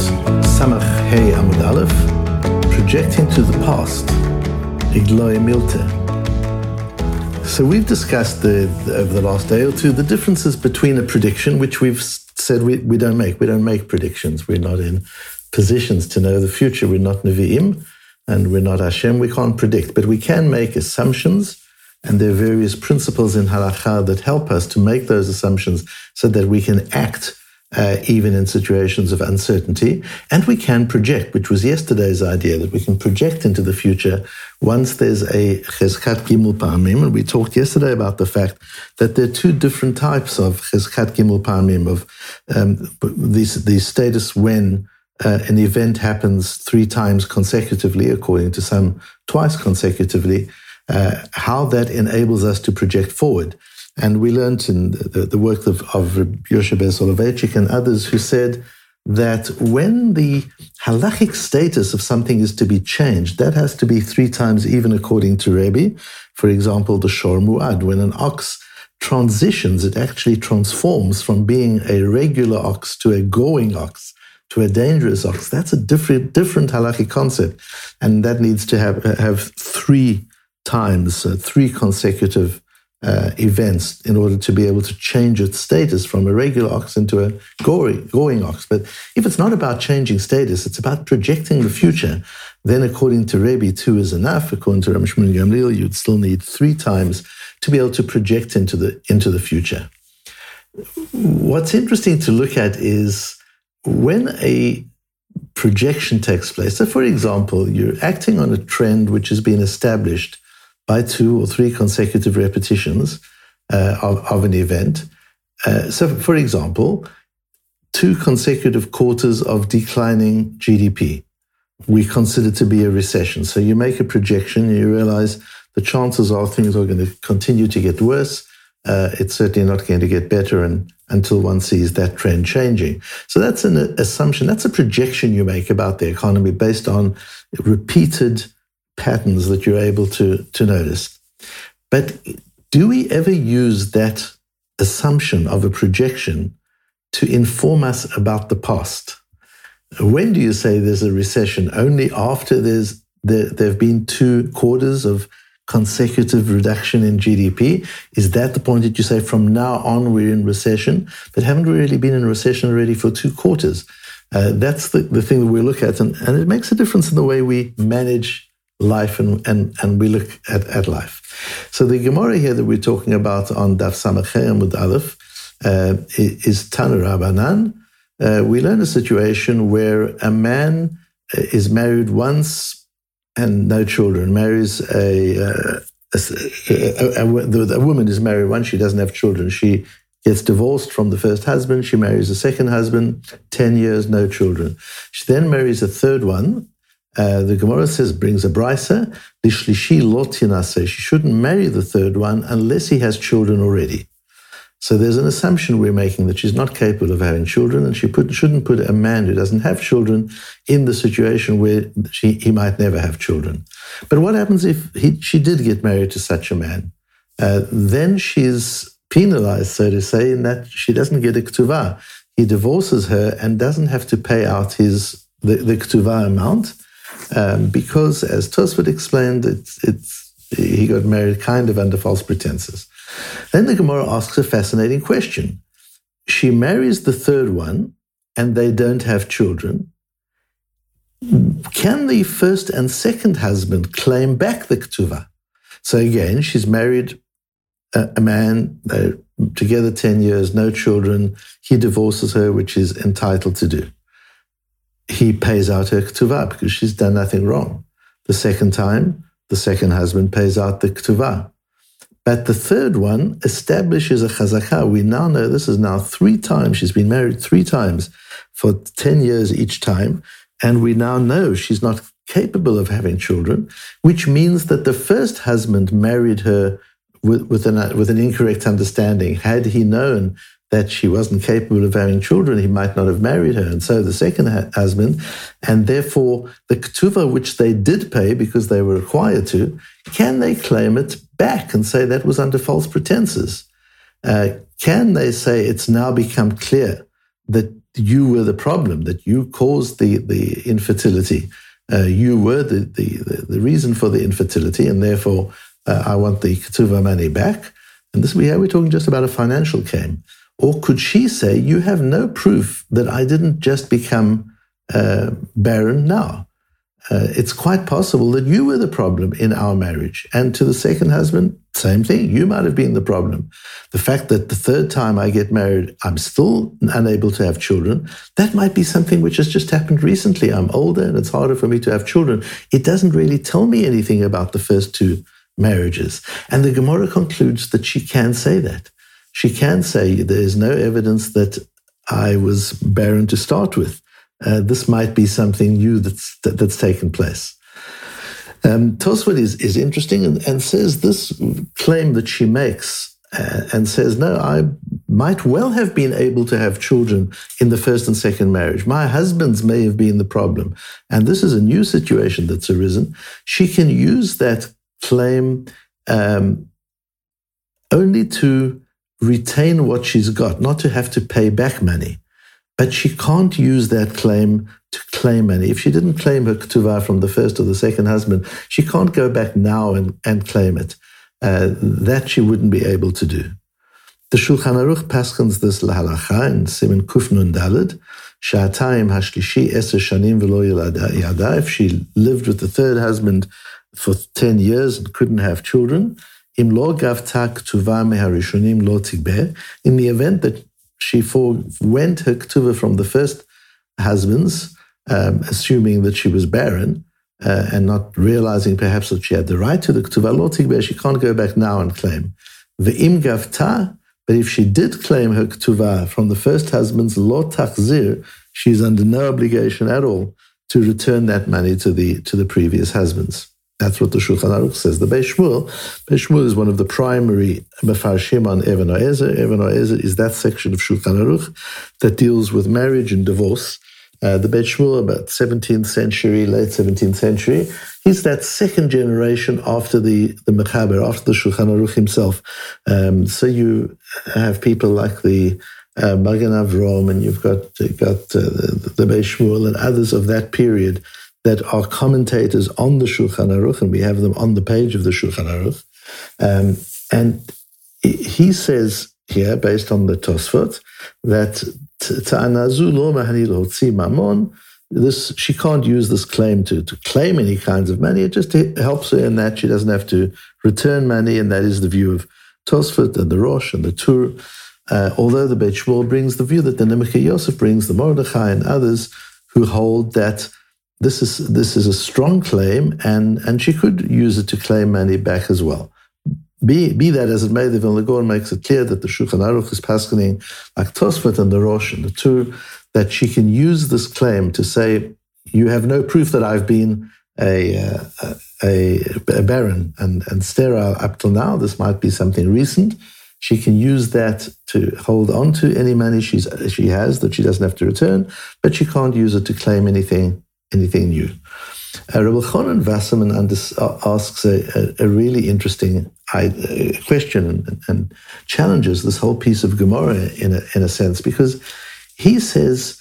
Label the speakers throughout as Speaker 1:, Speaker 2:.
Speaker 1: Samach Hey Amud Aleph, projecting to the past, Igloy Milte. So we've discussed the, over the last day or two the differences between a prediction, which we've said we, we don't make. We don't make predictions. We're not in positions to know the future. We're not Nevi'im and we're not Hashem. We can't predict, but we can make assumptions. And there are various principles in halakha that help us to make those assumptions so that we can act uh, even in situations of uncertainty. And we can project, which was yesterday's idea, that we can project into the future once there's a cheskat gimel pa'amim. And we talked yesterday about the fact that there are two different types of cheskat gimel pa'amim, of um, these, these status when uh, an event happens three times consecutively, according to some twice consecutively, uh, how that enables us to project forward. And we learned in the, the work of, of Yoshe Soloveitchik and others who said that when the halachic status of something is to be changed, that has to be three times even according to Rebbe. For example, the Shor Muad, when an ox transitions, it actually transforms from being a regular ox to a goring ox to a dangerous ox. That's a different, different halachic concept. And that needs to have, have three times, uh, three consecutive uh, events in order to be able to change its status from a regular ox into a goring ox. But if it's not about changing status, it's about projecting the future, then according to Rebbe, two is enough. According to Ramshmun Gamliel, you'd still need three times to be able to project into the, into the future. What's interesting to look at is when a projection takes place, so for example, you're acting on a trend which has been established by two or three consecutive repetitions uh, of, of, an event. Uh, so, for example, two consecutive quarters of declining GDP, we consider to be a recession. So you make a projection and you realize the chances are things are going to continue to get worse. Uh, it's certainly not going to get better and until one sees that trend changing. So that's an assumption, that's a projection you make about the economy based on repeated patterns that you're able to, to notice. But do we ever use that assumption of a projection to inform us about the past? When do you say there's a recession? Only after there's there, there have been two quarters of consecutive reduction in GDP? Is that the point that you say from now on we're in recession? But haven't we really been in recession already for two quarters? Uh, that's the, the thing that we look at, and, and it makes a difference in the way we manage life and, and, and we look at, at life. So the Gemara here that we're talking about on Daf Samachay Amud Aleph uh, is Tanu Rabbanan. Uh, we learn a situation where a man uh, is married once and no children, marries a, uh, a, a, a, woman is married once, she doesn't have children. She gets divorced from the first husband, she marries a second husband, 10 years, no children. She then marries a third one. Uh, the Gemara says, brings a brisa, lishlishi lotinase. She shouldn't marry the third one unless he has children already. So there's an assumption we're making that she's not capable of having children, and she put, shouldn't put a man who doesn't have children in the situation where she, he might never have children. But what happens if he, she did get married to such a man? Uh, then she's penalized, so to say, in that she doesn't get a ketuvah. He divorces her and doesn't have to pay out his the, the ketuvah amount um, because, as Tosfot explained, it's, it's he got married kind of under false pretenses. Then the Gemara asks a fascinating question. She marries the third one and they don't have children. Can the first and second husband claim back the ketuvah? So again, she's married a, man, they're together 10 years, no children. He divorces her, which he's entitled to do. He pays out her ketuvah because she's done nothing wrong. The second time, the second husband pays out the ketuvah. But the third one establishes a chazakah. We now know this is now three times. She's been married three times for 10 years each time. And we now know she's not capable of having children, which means that the first husband married her with, with, an, with an incorrect understanding. Had he known that she wasn't capable of having children, he might not have married her. And so the second husband, and therefore the ketuvah which they did pay because they were required to, can they claim it back and say that was under false pretenses? Uh, can they say it's now become clear that you were the problem, that you caused the, the infertility. Uh, you were the, the, the, reason for the infertility, and therefore uh, I want the Ketuva money back. And this, yeah, we're talking just about a financial claim. Or could she say, You have no proof that I didn't just become uh, barren now? Uh, it's quite possible that you were the problem in our marriage. And to the second husband, same thing. You might have been the problem. The fact that the third time I get married, I'm still unable to have children, that might be something which has just happened recently. I'm older and it's harder for me to have children. It doesn't really tell me anything about the first two marriages. And the Gemara concludes that she can say that. She can say there is no evidence that I was barren to start with uh, this might be something new that's that, that's taken place. Um, Tosfot is, is interesting and, and, says this claim that she makes uh, and says, No, I might well have been able to have children in the first and second marriage. My husband's may have been the problem. And this is a new situation that's arisen. She can use that claim um, only to retain what she's got, not to have to pay back money. But she can't use that claim to claim any. If she didn't claim her ketuvah from the first or the second husband, she can't go back now and, and claim it. Uh, that she wouldn't be able to do. The Shulchan Aruch paskins this lahalacha in Simen Kufnun Dalid, Sha'atayim hashlishi eser shanim v'lo yada. If she lived with the third husband for 10 years and couldn't have children, lo lo. In the event that she forwent her ketuvah from the first husbands, um, assuming that she was barren uh, and not realizing perhaps that she had the right to the ketuvah lotigbe, she can't go back now and claim. The im gavta, but if she did claim her ketuvah from the first husband's lo tachzir, she's under no obligation at all to return that money to the to the previous husbands. That's what the Shulchan Aruch says. The Beis Shmuel, Beis Shmuel is one of the primary mefarshim on Even HaEzer. Even HaEzer is that section of Shulchan Aruch that deals with marriage and divorce. Uh, the Beis Shmuel, about 17th century, late 17th century, he's that second generation after the, the Mechaber, after the Shulchan Aruch himself. Um, so you have people like the uh, Magen and you've got, got uh, the, the Shmuel and others of that period that are commentators on the Shulchan Aruch, and we have them on the page of the Shulchan Aruch. Um, and he says here, based on the Tosfot, that ta'anazu lo mamon, this she can't use this claim to, to claim any kinds of money. It just helps her in that she doesn't have to return money, and that is the view of Tosfot and the Rosh and the Tur. Uh, although the Beit Shmuel brings the view that the Nimukei Yosef brings, the Mordechai and others who hold that this is this is a strong claim, and and she could use it to claim money back as well. Be, be that as it may, the Vilna Gaon makes it clear that the Shulchan Aruch is paskening like Tosfot and the Rosh and the Tur that she can use this claim to say, you have no proof that I've been a, uh, a, a barren and, and sterile up till now. This might be something recent. She can use that to hold on to any money she's, she has that she doesn't have to return, but she can't use it to claim anything anything new. Uh, Rabbi Chonon Wasserman uh, asks a, a, a, really interesting uh, question and, and, challenges this whole piece of Gemara in a, in a sense, because he says,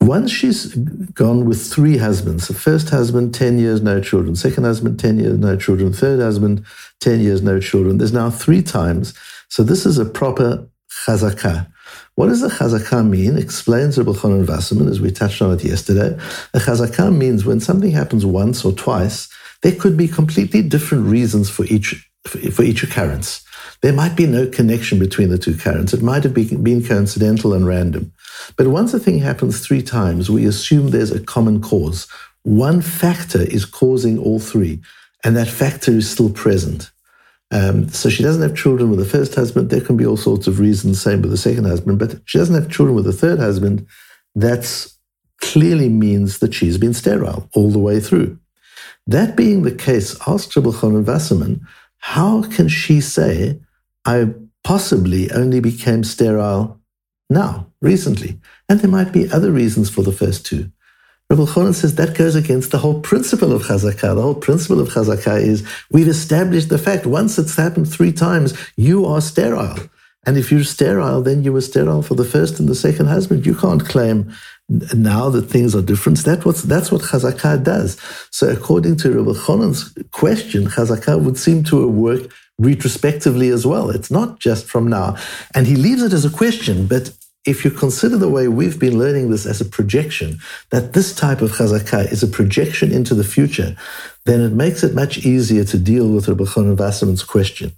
Speaker 1: once she's gone with three husbands, the first husband, 10 years, no children, second husband, 10 years, no children, third husband, 10 years, no children. There's now three times. So this is a proper chazakah. What does a chazakah mean? Explains Rabbi Chonon Wasserman, as we touched on it yesterday. A chazakah means when something happens once or twice, there could be completely different reasons for each for each occurrence. There might be no connection between the two currents. It might have been coincidental and random. But once a thing happens three times, we assume there's a common cause. One factor is causing all three, and that factor is still present. Um, so she doesn't have children with the first husband. There can be all sorts of reasons, same with the second husband, but she doesn't have children with the third husband. That clearly means that she's been sterile all the way through. That being the case, Rabbi Chonon Wasserman, how can she say, I possibly only became sterile now, recently? And there might be other reasons for the first two. Rabbi Chonon says that goes against the whole principle of chazakah. The whole principle of chazakah is we've established the fact once it's happened three times, you are sterile. And if you're sterile, then you were sterile for the first and the second husband. You can't claim now that things are different. That that's what Chazakah does. So according to Rabbi Chonon's question, Chazakah would seem to work retrospectively as well. It's not just from now. And he leaves it as a question, but if you consider the way we've been learning this as a projection, that this type of chazakah is a projection into the future, then it makes it much easier to deal with Rabbi Chanan Wasserman's question.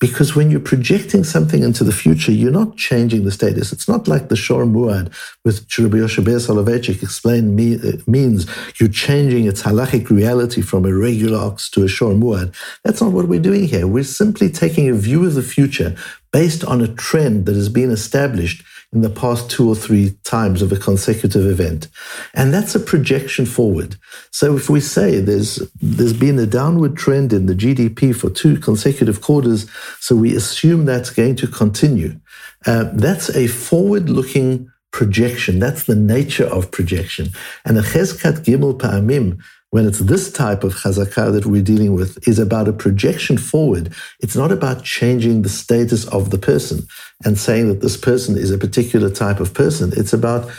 Speaker 1: Because when you're projecting something into the future, you're not changing the status. It's not like the Shor Muad, which Rabbi Yoshe Soloveitchik explained me, uh, means you're changing its halachic reality from a regular ox to a Shor Muad. That's not what we're doing here. We're simply taking a view of the future based on a trend that has been established in the past two or three times of a consecutive event. And that's a projection forward. So if we say there's, there's been a downward trend in the GDP for two consecutive quarters, so we assume that's going to continue, uh, that's a forward looking projection. That's the nature of projection. And a cheskat gimel pa'amim when it's this type of chazakah that we're dealing with, is about a projection forward. It's not about changing the status of the person and saying that this person is a particular type of person. It's about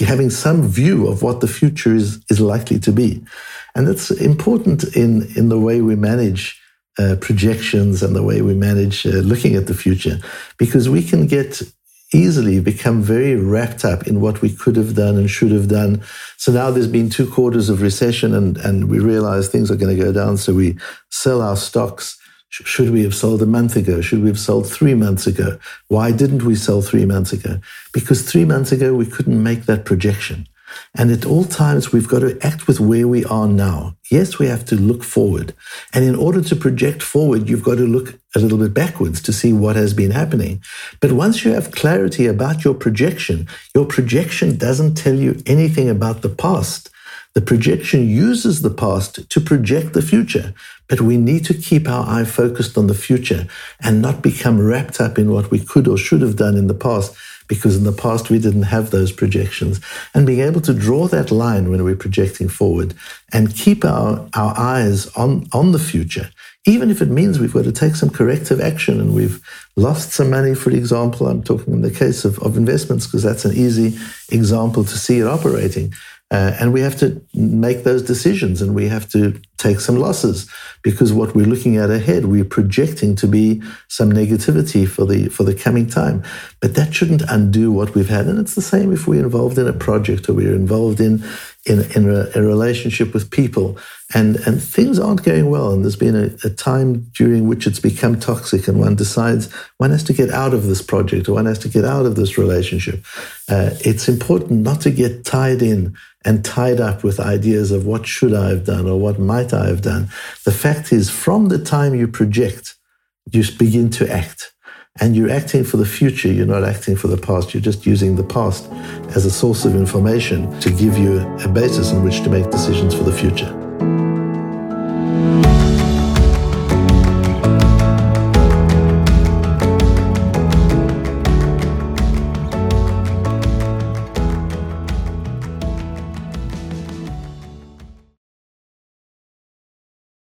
Speaker 1: having some view of what the future is, is likely to be. And that's important in, in the way we manage uh, projections and the way we manage uh, looking at the future, because we can get easily become very wrapped up in what we could have done and should have done. So now there's been two quarters of recession and, and we realize things are going to go down. So we sell our stocks. Should we have sold a month ago? Should we have sold three months ago? Why didn't we sell three months ago? Because three months ago, we couldn't make that projection. And at all times, we've got to act with where we are now. Yes, we have to look forward. And in order to project forward, you've got to look a little bit backwards to see what has been happening. But once you have clarity about your projection, your projection doesn't tell you anything about the past. The projection uses the past to project the future, but we need to keep our eye focused on the future and not become wrapped up in what we could or should have done in the past because in the past we didn't have those projections. And being able to draw that line when we're projecting forward and keep our, our eyes on, on the future, even if it means we've got to take some corrective action and we've lost some money, for example. I'm talking in the case of, of investments because that's an easy example to see it operating. Uh, and we have to make those decisions and we have to take some losses because what we're looking at ahead, we're projecting to be some negativity for the for the coming time. But that shouldn't undo what we've had. And it's the same if we're involved in a project or we're involved in in, in a, a relationship with people. And and things aren't going well. And there's been a, a, time during which it's become toxic and one decides one has to get out of this project or one has to get out of this relationship. Uh, it's important not to get tied in and tied up with ideas of what should i have done or what might i have done. The fact is from the time you project you begin to act and you're acting for the future, you're not acting for the past. You're just using the past as a source of information to give you a basis on which to make decisions for the future.